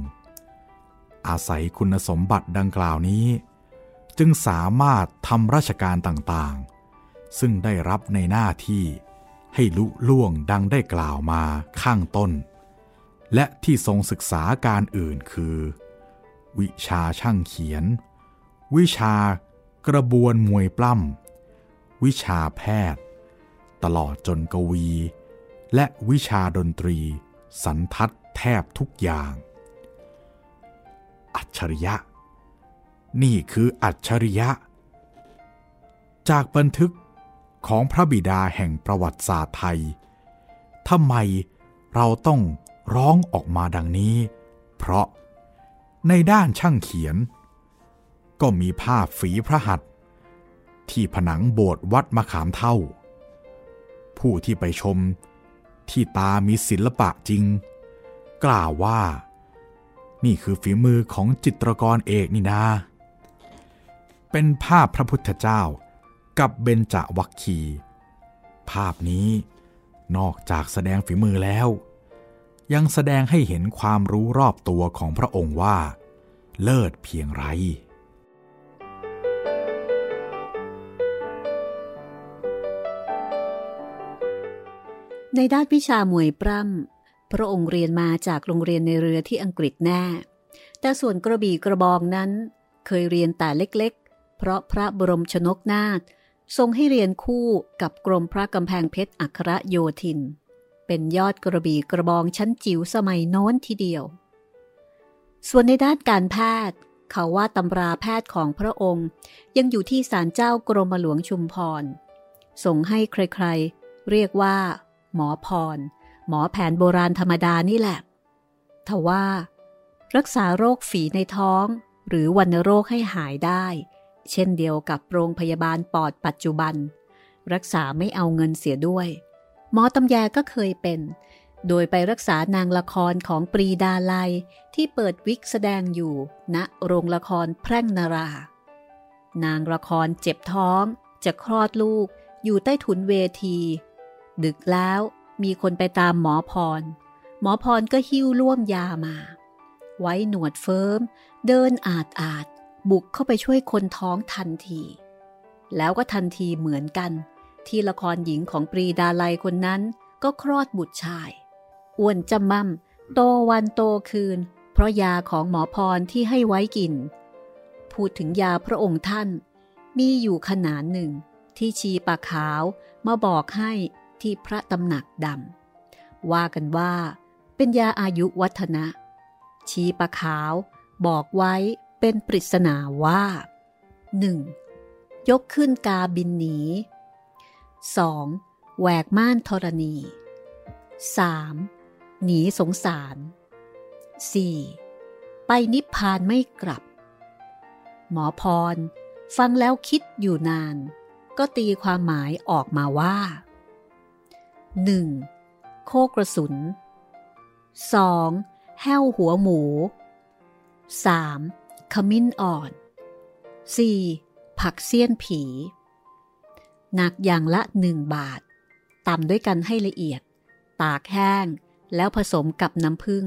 อาศัยคุณสมบัติดังกล่าวนี้ จึงสามารถทำราชการต่างๆ ซึ่งได้รับในหน้าที่ให้ลุล่วงดังได้กล่าวมาข้างต้น และที่ทรงศึกษาการอื่นคือ วิชาช่างเขียน วิชากระบวนมวยปล้ำวิชาแพทย์ ตลอดจนกวี และวิชาดนตรี สันทัด แทบทุกอย่าง อัจฉริยะ นี่คืออัจฉริยะ จากบันทึกของพระบิดาแห่งประวัติศาสตร์ไทยทำไมเราต้องร้องออกมาดังนี้ เพราะในด้านช่างเขียน ก็มีภาพฝีพระหัตถ์ที่ผนังโบสถ์วัดมะขามเท่า ผู้ที่ไปชมที่ตามีศิลปะจริง กล่าวว่า นี่คือฝีมือของจิตรกรเอกนี่นาเป็นภาพพระพุทธเจ้ากับเบญจวัคคี ภาพนี้นอกจากแสดงฝีมือแล้ว ยังแสดงให้เห็นความรู้รอบตัวของพระองค์ว่า เลิศเพียงไร ในด้านวิชามวยปล้ำ พระองค์เรียนมาจากโรงเรียนในเรือที่อังกฤษแน่ แต่ส่วนกระบี่กระบองนั้น เคยเรียนแต่เล็กๆ เพราะพระบรมชนกนาถทรงให้เรียนคู่กับกรมพระกำแพงเพชรอัครโยธิน เป็นยอดกระบี่กระบองชั้นจิ๋วสมัยโน้นทีเดียว ส่วนในด้านการแพทย์ เขาว่าตำราแพทย์ของพระองค์ ยังอยู่ที่ศาลเจ้ากรมหลวงชุมพรส่งให้ใครๆ เรียกว่า หมอพร หมอแผนโบราณธรรมดานี่แหละทว่า รักษาโรคฝีในท้อง หรือวันโรคให้หายได้ เช่นเดียวกับโรงพยาบาลปอดปัจจุบัน รักษาไม่เอาเงินเสียด้วย หมอตำแยก็เคยเป็น โดยไปรักษานางละครของปรีดาลัยที่เปิดวิกแสดงอยู่ณโรงละครแพร่งนารา นางละครเจ็บท้อง จะคลอดลูกอยู่ใต้ถุนเวที ดึกแล้ว มีคนไปตามหมอพร หมอพรก็หิ้วล่วมยามา ไว้หนวดเฟิร์ม เดินอาดอาด บุกเข้าไปช่วยคนท้องทันที แล้วก็ทันทีเหมือนกัน ที่ละครหญิงของปรีดาลัยคนนั้นก็คลอดบุตรชาย อ้วนจำมั่มโตวันโตคืน เพราะยาของหมอพรที่ให้ไว้กิน พูดถึงยาพระองค์ท่าน มีอยู่ขนาดหนึ่งที่ชีปากขาวมาบอกให้ ที่พระตำหนักดำว่ากันว่า เป็นยาอายุวัฒนะ ชีปะขาวบอกไว้เป็นปริศนาว่า 1. ยกขึ้นกาบินหนี 2. แหวกม่านธรณี 3. หนีสงสาร 4. ไปนิพพานไม่กลับ หมอพร ฟังแล้วคิดอยู่นาน ก็ตีความหมายออกมาว่า 1. โคกระสุน 2. แห้วหัวหมู 3. ขมิ้นอ่อน 4. ผักเสี้ยนผี หนักอย่างละหนึ่งบาทตำด้วยกันให้ละเอียด ตากแห้ง แล้วผสมกับน้ำผึ้ง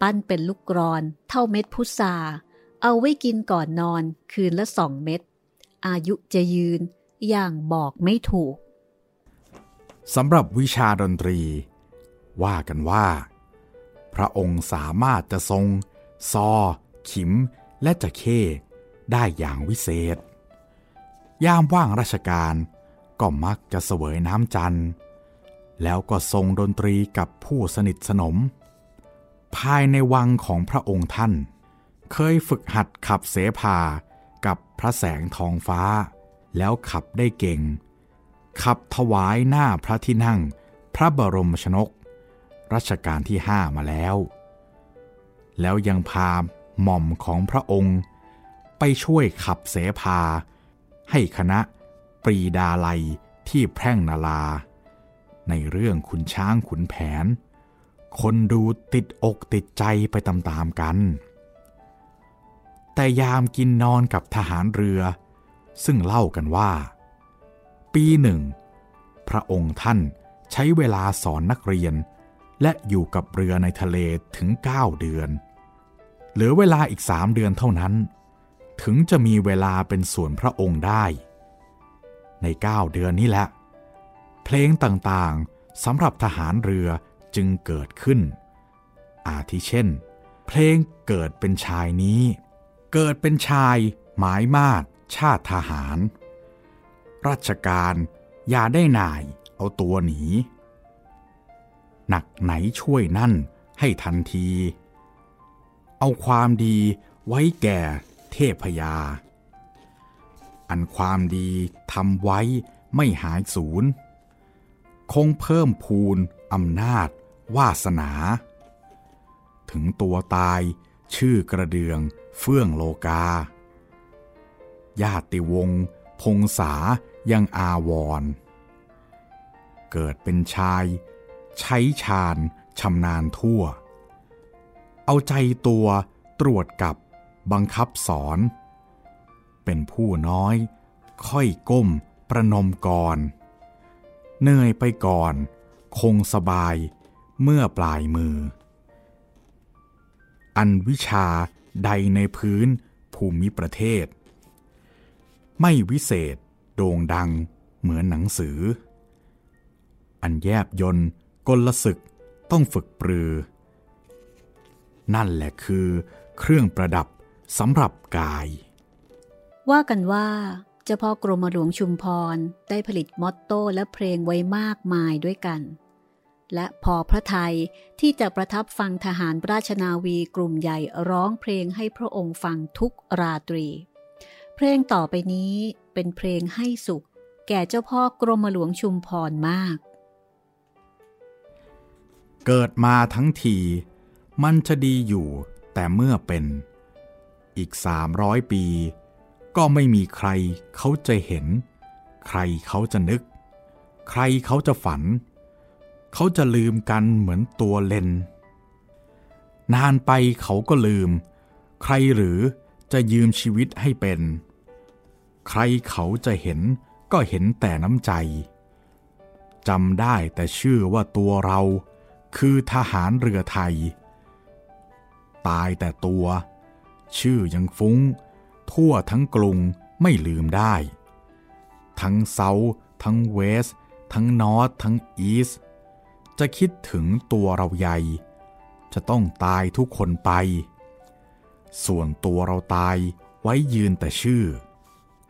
ปั้นเป็นลูกกรอน เท่าเม็ดพุทราเอาไว้กินก่อนนอนคืนละสองเม็ดอายุจะยืนอย่างบอกไม่ถูก สำหรับวิชาดนตรี ว่ากันว่า พระองค์สามารถจะทรง ซอ ขิม และจะเข้ได้อย่างวิเศษ ยามว่างราชการก็มักจะเสวยน้ำจันทร์แล้วก็ทรงดนตรีกับผู้สนิทสนม ภายในวังของพระองค์ท่าน เคยฝึกหัดขับเสภากับพระแสงทองฟ้า แล้วขับได้เก่ง ขับถวายหน้าพระที่นั่ง พระบรมชนก รัชกาลที่ห้ามาแล้ว แล้วยังพาหม่อมของพระองค์ ไปช่วยขับเสภา ให้คณะปรีดาลัยที่แพร่งนาลา ในเรื่องขุนช้างขุนแผน คนดูติดอกติดใจไปตามๆกัน แต่ยามกินนอนกับทหารเรือ ซึ่งเล่ากันว่า ปีหนึ่ง พระองค์ท่านใช้เวลาสอนนักเรียน และอยู่กับเรือในทะเลถึง 9 เดือน เหลือเวลาอีกสามเดือนเท่านั้น ถึงจะมีเวลาเป็นส่วนพระองค์ได้ ใน 9 เดือนนี้แหละ เพลงต่างๆสำหรับทหารเรือจึงเกิดขึ้น อาทิเช่น เพลงเกิดเป็นชายนี้ เกิดเป็นชาย หมายมาดชาติทหาร ราชการ อย่าได้นายเอาตัวหนี หนักไหนช่วยนั่นให้ทันที เอาความดีไว้แก่เทพยา อันความดีทำไว้ไม่หายสูญคงเพิ่มพูนอำนาจ วาสนา ถึงตัวตายชื่อกระเดืองเฟื่องโลกา ญาติวง พงษา ยังอาวร เกิดเป็นชาย ใช้ชาญชำนาญทั่ว เอาใจตัวตรวจกับบังคับสอน เป็นผู้น้อย ค่อยก้มประนมก่อนเหนื่อยไปก่อน คงสบายเมื่อปลายมือ อันวิชาใดในพื้นภูมิประเทศ ไม่วิเศษ โด่งดังเหมือนหนังสือ อันแยบยนกลศึกต้องฝึกปรือ นั่นแหละคือเครื่องประดับสำหรับกาย ว่ากันว่าเจ้าพ่อกรมหลวงชุมพรได้ผลิตมอตโต้และเพลงไว้มากมายด้วยกัน และพอพระไทยที่จะประทับฟังทหารราชนาวีกลุ่มใหญ่ร้องเพลงให้พระองค์ฟังทุกราตรี เพลงต่อไปนี้ เป็นเพลงให้สุข แก่เจ้าพ่อกรมหลวงชุมพรมาก เกิดมาทั้งที มันจะดีอยู่แต่เมื่อเป็น อีกสามร้อยปี ก็ไม่มีใครเขาจะเห็น ใครเขาจะนึก ใครเขาจะฝัน เขาจะลืมกันเหมือนตัวเลน นานไปเขาก็ลืม ใครหรือจะยืมชีวิตให้เป็น ใครเขาจะเห็นก็เห็นแต่น้ำใจจำได้แต่ชื่อว่าตัวเราคือทหารเรือไทย ตายแต่ตัว ชื่อยังฟุ้ง ทั่วทั้งกรุงไม่ลืมได้ ทั้งเซาทั้งเวส ทั้งนอททั้งอีส จะคิดถึงตัวเราใหญ่ จะต้องตายทุกคนไป ส่วนตัวเราตายไว้ยืนแต่ชื่อ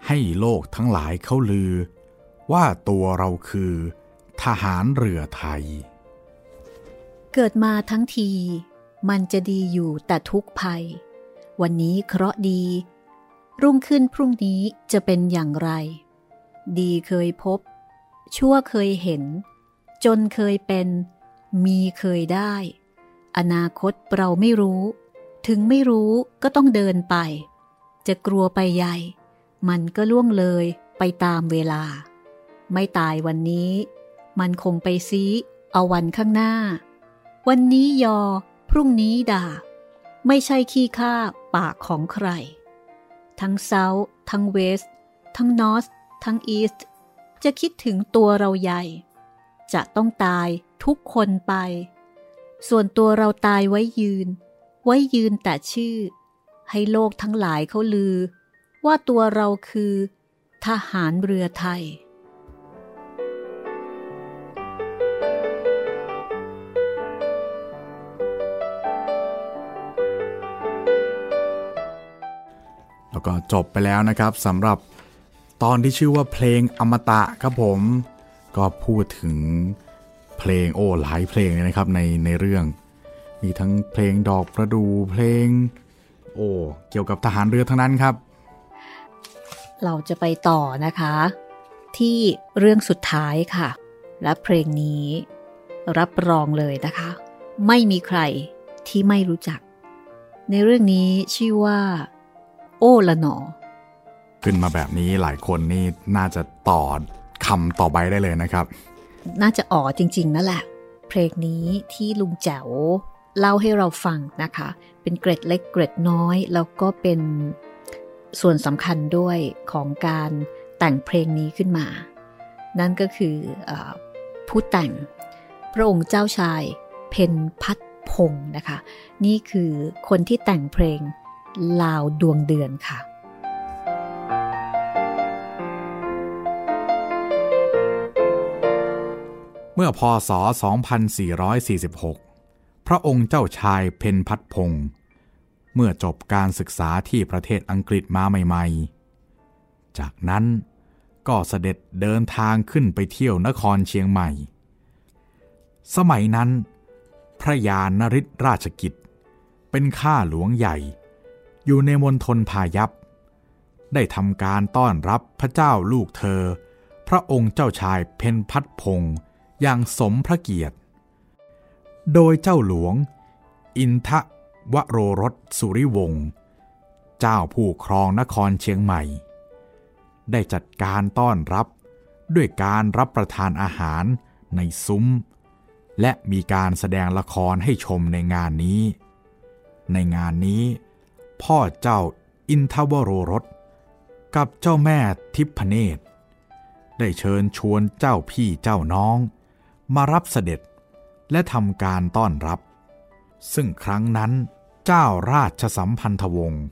ให้โลกทั้งหลายเขาลือ ว่าตัวเราคือ ทหารเรือไทย เกิดมาทั้งที มันจะดีอยู่แต่ทุกภัย วันนี้เคราะดี รุ่งขึ้นพรุ่งนี้จะเป็นอย่างไร ดีเคยพบ ชั่วเคยเห็น จนเคยเป็น มีเคยได้ อนาคตเราไม่รู้ ถึงไม่รู้ก็ต้องเดินไป จะกลัวไปใหญ่ มันก็ล่วงเลยไปตามเวลา ไม่ตายวันนี้ มันคงไปซีเอาวันข้างหน้า วันนี้ยอ พรุ่งนี้ด่า ไม่ใช่ขี้ข้าปากของใคร ทั้งเซาท์ทั้งเวส ทั้งนอร์ททั้งอีสต์จะคิดถึงตัวเราใหญ่ จะต้องตายทุกคนไป ส่วนตัวเราตายไว้ยืน ไว้ยืนแต่ชื่อ ให้โลกทั้งหลายเขาลือ ว่าตัวเราคือ ทหารเรือไทย แล้วก็จบไปแล้วนะครับสำหรับตอนที่ชื่อว่าเพลงอมตะครับผม ก็พูดถึงเพลงโอ้หลายเพลงเลยนะครับในในเรื่อง มีทั้งเพลงดอกประดูเพลง โอ้เกี่ยวกับทหารเรือทั้งนั้นครับ เราจะไปต่อนะคะ ที่เรื่องสุดท้ายค่ะ และเพลงนี้รับรองเลยนะคะ ไม่มีใครที่ไม่รู้จัก ในเรื่องนี้ชื่อว่า โอละหนอ ขึ้นมาแบบนี้หลายคนนี่น่าจะต่อคำต่อไปได้เลยนะครับ น่าจะอ๋อจริง ๆ นั่นแหละ เพลงนี้ที่ลุงแจ๋วเล่าให้เราฟังนะคะ เป็นเกร็ดเล็กเกร็ดน้อย แล้วก็เป็น ส่วนสำคัญด้วยของการแต่งเพลงนี้ขึ้นมา นั่นก็คืออผู้แต่งพระองค์เจ้าชายเพนพัฒพงศ์นะคะ นี่คือคนที่แต่งเพลงลาวดวงเดือนค่ะเมื่อพศ 2446 พระองค์เจ้าชายเพนพัฒพงศ์ เมื่อจบการศึกษาที่ประเทศอังกฤษมาใหม่ๆ จากนั้นก็เสด็จเดินทางขึ้นไปเที่ยวนครเชียงใหม่ สมัยนั้น พระยานริศราชกิจ เป็นข้าหลวงใหญ่ อยู่ในมณฑลพายัพ ได้ทำการต้อนรับพระเจ้าลูกเธอ พระองค์เจ้าชายเพนพัฒพงศ์อย่างสมพระเกียรติ โดยเจ้าหลวง อินทะ วโรรสสุริวงศ์เจ้าผู้ครองนครเชียงใหม่ ได้จัดการต้อนรับด้วยการรับประทานอาหารในซุ้ม และมีการแสดงละครให้ชมในงานนี้ ในงานนี้ พ่อเจ้าอินทวโรรสกับเจ้าแม่ทิพเนตร ได้เชิญชวนเจ้าพี่เจ้าน้อง มารับเสด็จและทำการต้อนรับ ซึ่งครั้งนั้น เจ้าราชสัมพันธวงศ์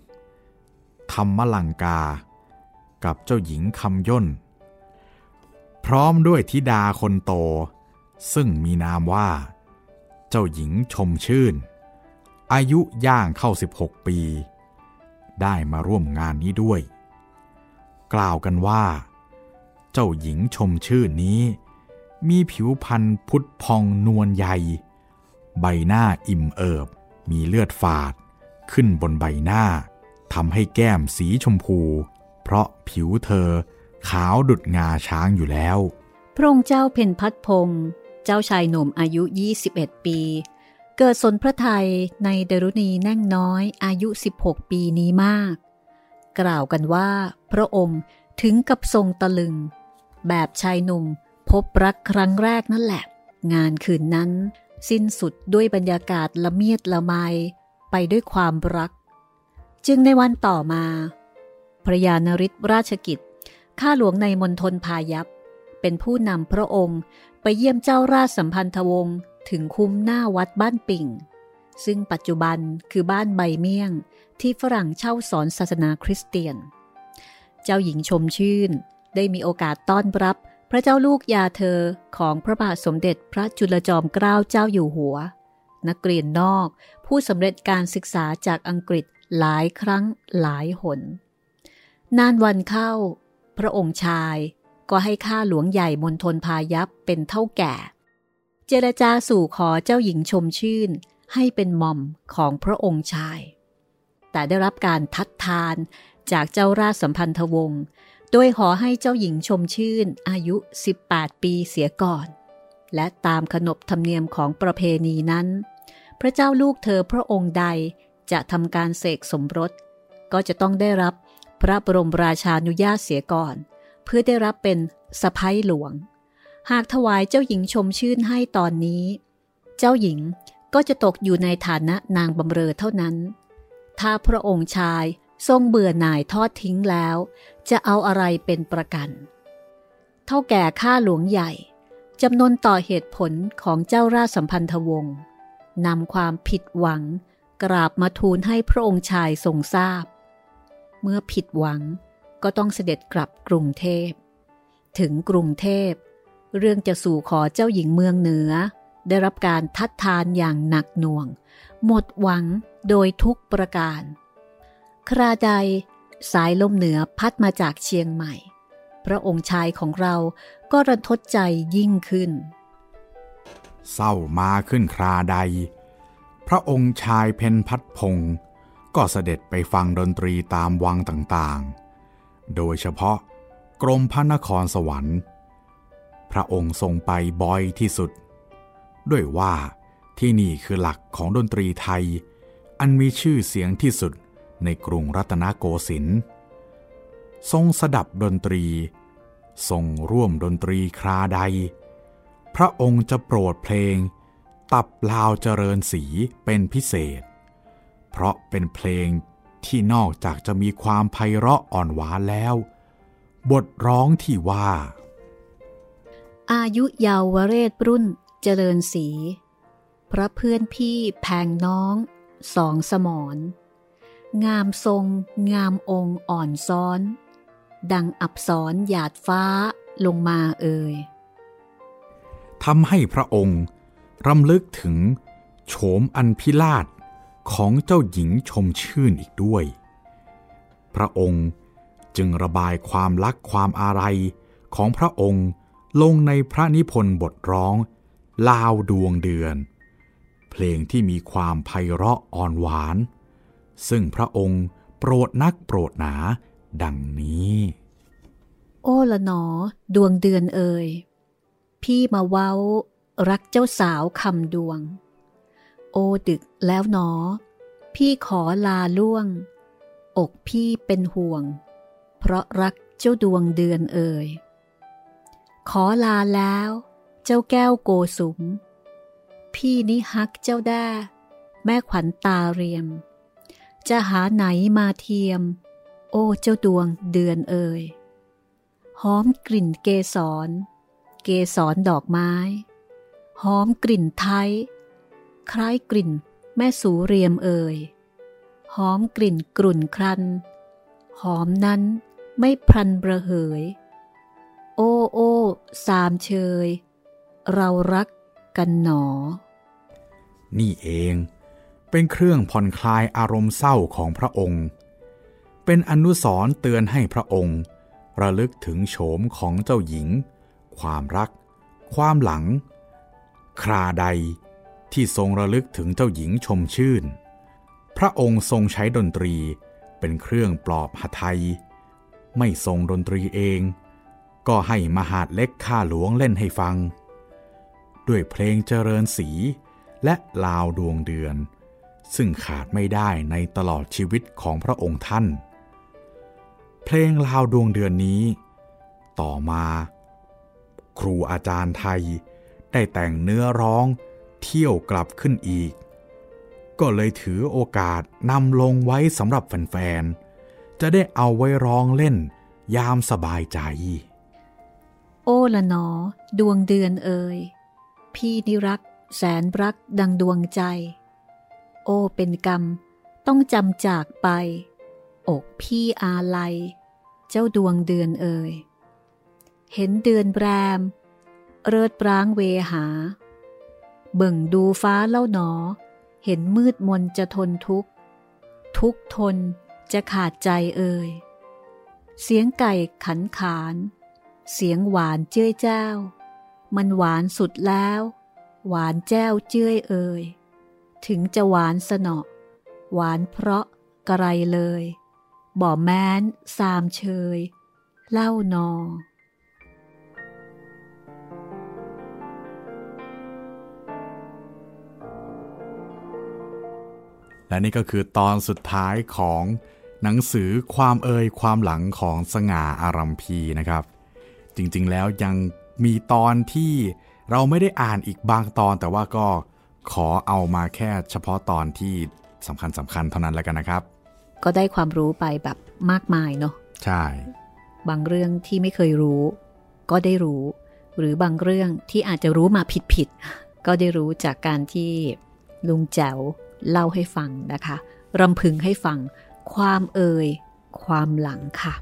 ธรรมลังกา กับเจ้าหญิงคำย่น พร้อมด้วยธิดาคนโต ซึ่งมีนามว่า เจ้าหญิงชมชื่น อายุย่างเข้า 16 ปี ได้มาร่วมงานนี้ด้วย กล่าวกันว่า เจ้าหญิงชมชื่นนี้ มีผิวพรรณพุทธพองนวลใหญ่ใบหน้าอิ่มเอิบ มีเลือดฝาด ขึ้นบนใบหน้าทำให้แก้มสีชมพู เพราะผิวเธอ ขาวดุดงาช้างอยู่แล้ว พระองค์เจ้าเพนพัฒพงศ์เจ้าชายหนุ่มอายุ 21 ปี เกิดสนพระไทยในดรุณีแน่งน้อยอายุ 16 ปีนี้มาก กล่าวกันว่า พระองค์ถึงกับทรงตะลึง แบบชายหนุ่มพบรักครั้งแรกนั่นแหละ งานคืนนั้น สิ้นสุดด้วยบรรยากาศละเมียดละไมไปด้วยความรัก จึงในวันต่อมาพระยานริศราชกิจ ข้าหลวงในมณฑลพายัพเป็นผู้นำพระองค์ไปเยี่ยมเจ้าราชสัมพันธวงศ์ถึงคุ้มหน้าวัดบ้านปิ่ง ซึ่งปัจจุบันคือบ้านใบเมี่ยงที่ฝรั่งเช่าสอนศาสนาคริสเตียน เจ้าหญิงชมชื่นได้มีโอกาสต้อนรับ พระเจ้าลูกยาเธอของพระบาทสมเด็จพระจุลจอมเกล้าเจ้าอยู่หัว นักเรียนนอกผู้สำเร็จการศึกษาจากอังกฤษหลายครั้งหลายหน นานวันเข้า พระองค์ชายก็ให้ข้าหลวงใหญ่มนทนพายัพเป็นเท่าแก่ เจรจาสู่ขอเจ้าหญิงชมชื่นให้เป็นหม่อมของพระองค์ชาย แต่ได้รับการทัดทานจากเจ้าราชสัมพันธวงศ์ โดยขอให้เจ้าหญิงชมชื่นอายุ 18 ปีเสียก่อน และตามขนบธรรมเนียมของประเพณีนั้น พระเจ้าลูกเธอพระองค์ใดจะทำการเสกสมรส ก็จะต้องได้รับพระบรมราชานุญาตเสียก่อน เพื่อได้รับเป็นสะพ้ยหลวง หากถวายเจ้าหญิงชมชื่นให้ตอนนี้ เจ้าหญิงก็จะตกอยู่ในฐานะนางบำเรอเท่านั้น ถ้าพระองค์ชายทรงเบื่อหน่ายทอดทิ้งแล้ว จะเอาอะไรเป็นประกัน เท่าแก่ข้าหลวงใหญ่จำนวนต่อเหตุผลของเจ้าราชสัมพันธวงศ์นำความผิดหวังกราบมาทูลให้พระองค์ชายทรงทราบ เมื่อผิดหวังก็ต้องเสด็จกลับกรุงเทพ ถึงกรุงเทพ เรื่องจะสู่ขอเจ้าหญิงเมืองเหนือ ได้รับการทัดทานอย่างหนักหน่วง หมดหวังโดยทุกประการ คราใด สายลมเหนือพัดมาจากเชียงใหม่ พระองค์ชายของเราก็ระทดใจยิ่งขึ้น เศร้ามาขึ้นคราใด พระองค์ชายเพนพัดพงศ์ก็เสด็จไปฟังดนตรีตามวังต่างๆ โดยเฉพาะกรมพระนครสวรรค์ พระองค์ทรงไปบ่อยที่สุด ด้วยว่าที่นี่คือหลักของดนตรีไทย อันมีชื่อเสียงที่สุด ในกรุงรัตนโกสินทร์ทรงสดับดนตรี ทรงร่วมดนตรีคราใด พระองค์จะโปรดเพลง ตับลาวเจริญสีเป็นพิเศษ เพราะเป็นเพลงที่นอกจากจะมีความไพเราะอ่อนหวานแล้ว บทร้องที่ว่า อายุเยาวเรศรุ่นเจริญสีพระเพื่อนพี่แพงน้องสองสมอน งามทรง งามองค์อ่อนซ้อน ดังอับสรหยาดฟ้าลงมาเอ่ยทำให้พระองค์รำลึกถึงโฉมอันพิลาศของเจ้าหญิงชมชื่นอีกด้วย พระองค์จึงระบายความรักความอาลัยของพระองค์ลงในพระนิพนธ์บทร้อง ลาวดวงเดือน เพลงที่มีความไพเราะอ่อนหวาน ซึ่งพระองค์โปรดนักโปรดหนา ดังนี้ โอ้ละหนอ ดวงเดือนเอ่ยพี่มาเว้า รักเจ้าสาวคำดวง โอดึกแล้วหนอ พี่ขอลาล่วง อกพี่เป็นห่วง เพราะรักเจ้าดวงเดือนเอ่ยขอลาแล้ว เจ้าแก้วโกสุม พี่นี่ฮักเจ้าแด้ แม่ขวัญตาเรียม จะหาไหนมาเทียม โอ้เจ้าดวงเดือนเอ่ยหอมกลิ่นเกสร เกสรดอกไม้ หอมกลิ่นไทย คล้ายกลิ่นแม่สูเรียมเอ่ย หอมกลิ่นกรุ่นครัน หอมนั้นไม่พรันประเหย โอ้โอ้สามเชย เรารักกันหนอ นี่เอง เป็นเครื่องผ่อนคลายอารมณ์เศร้าของพระองค์ เป็นอนุสรเตือนให้พระองค์ ระลึกถึงโฉมของเจ้าหญิง ความรัก ความหลัง คราใดที่ทรงระลึกถึงเจ้าหญิงชมชื่น พระองค์ทรงใช้ดนตรีเป็นเครื่องปลอบหทัย ไม่ทรงดนตรีเอง ก็ให้มหาดเล็กข้าหลวงเล่นให้ฟัง ด้วยเพลงเจริญสีและลาวดวงเดือน ซึ่งขาดไม่ได้ในตลอดชีวิตของพระองค์ท่าน เพลงลาวดวงเดือนนี้ ต่อมา ครูอาจารย์ไทยได้แต่งเนื้อร้องเที่ยวกลับขึ้นอีก ก็เลยถือโอกาสนำลงไว้สำหรับแฟนๆ จะได้เอาไว้ร้องเล่นยามสบายใจ โอ้ละหนอ ดวงเดือนเอ่ยพี่นิรักแสนรักดังดวงใจ โอ้เป็นกรรม ต้องจำจากไป อกพี่อาลัย เจ้าดวงเดือนเอ่ย เห็นเดือนแรม เริดปรางเวหา เบิ่งดูฟ้าเล่าหนอ เห็นมืดมนจะทนทุกข์ ทุกทนจะขาดใจเอ่ย เสียงไก่ขันขาน เสียงหวานเจ้ยเจ้า มันหวานสุดแล้ว หวานแจ้วเจ้ยเอ่ย ถึงจะหวานสนอหวานเพราะกระไรเลย บ่แม้น สามเชย เล่านอ และนี่ก็คือตอนสุดท้ายของหนังสือความเอ่ยความหลังของสง่าอารัมพีนะครับ จริงๆแล้วยังมีตอนที่เราไม่ได้อ่านอีกบางตอนแต่ว่าก็ ขอเอามาแค่เฉพาะตอนที่สำคัญสำคัญเท่านั้นแล้วกันนะครับ ก็ได้ความรู้ไปแบบมากมายเนาะใช่ บางเรื่องที่ไม่เคยรู้ ก็ได้รู้ หรือบางเรื่องที่อาจจะรู้มาผิดๆก็ได้รู้จากการที่ลุงแจ๋วเล่าให้ฟังนะคะรำพึงให้ฟัง ความเอ่ย ความหลังค่ะ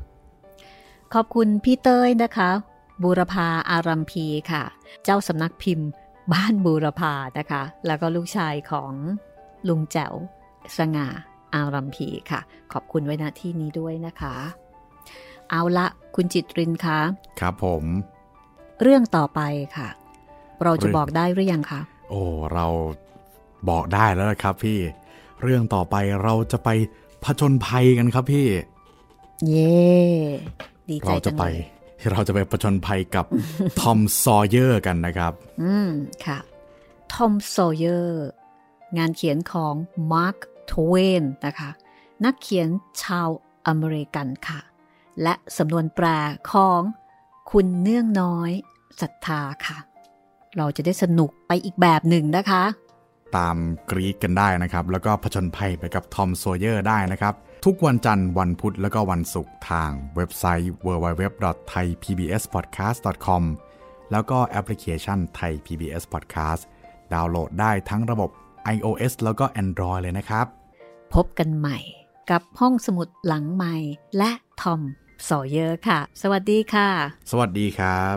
ขอบคุณพี่เต้ยนะคะ บูรพาอารัมพีค่ะ เจ้าสำนักพิมพ์ บ้านบูรพานะคะ แล้วก็ลูกชายของลุงแจ๋วสง่าอารัมพีค่ะ ขอบคุณไว้ณที่นี้ด้วยนะคะ เอาละคุณจิตรินคะครับผม เรื่องต่อไปค่ะ เราจะเรื่องบอกได้หรือยังคะโอ้เราบอกได้แล้วนะครับพี่ เรื่องต่อไปเราจะไปผจญภัยกันครับพี่ เย่ดีใจเราจะงไปเลย เราจะไปผจญภัยกับทอมโซเยอร์กันนะครับ อืม ค่ะ ทอมโซเยอร์ งานเขียนของมาร์คทเวนนะคะ นักเขียนชาวอเมริกันค่ะ และสำนวนแปลของคุณเนื่องน้อยศรัทธาค่ะ เราจะได้สนุกไปอีกแบบหนึ่งนะคะ ตามคลิกกันได้นะครับ แล้วก็ผจญภัยไปกับทอมโซเยอร์ได้นะครับ ทุกวันจันทร์วันพุธแล้วก็วันศุกร์ทางเว็บไซต์ www.thaipbspodcast.com แล้วก็แอปพลิเคชัน Thai PBS Podcast ดาวน์โหลดได้ทั้งระบบ iOS แล้วก็ Android เลยนะครับ พบกันใหม่กับห้องสมุดหลังไมค์และทอมโซเยอร์ค่ะ สวัสดีค่ะ สวัสดีครับ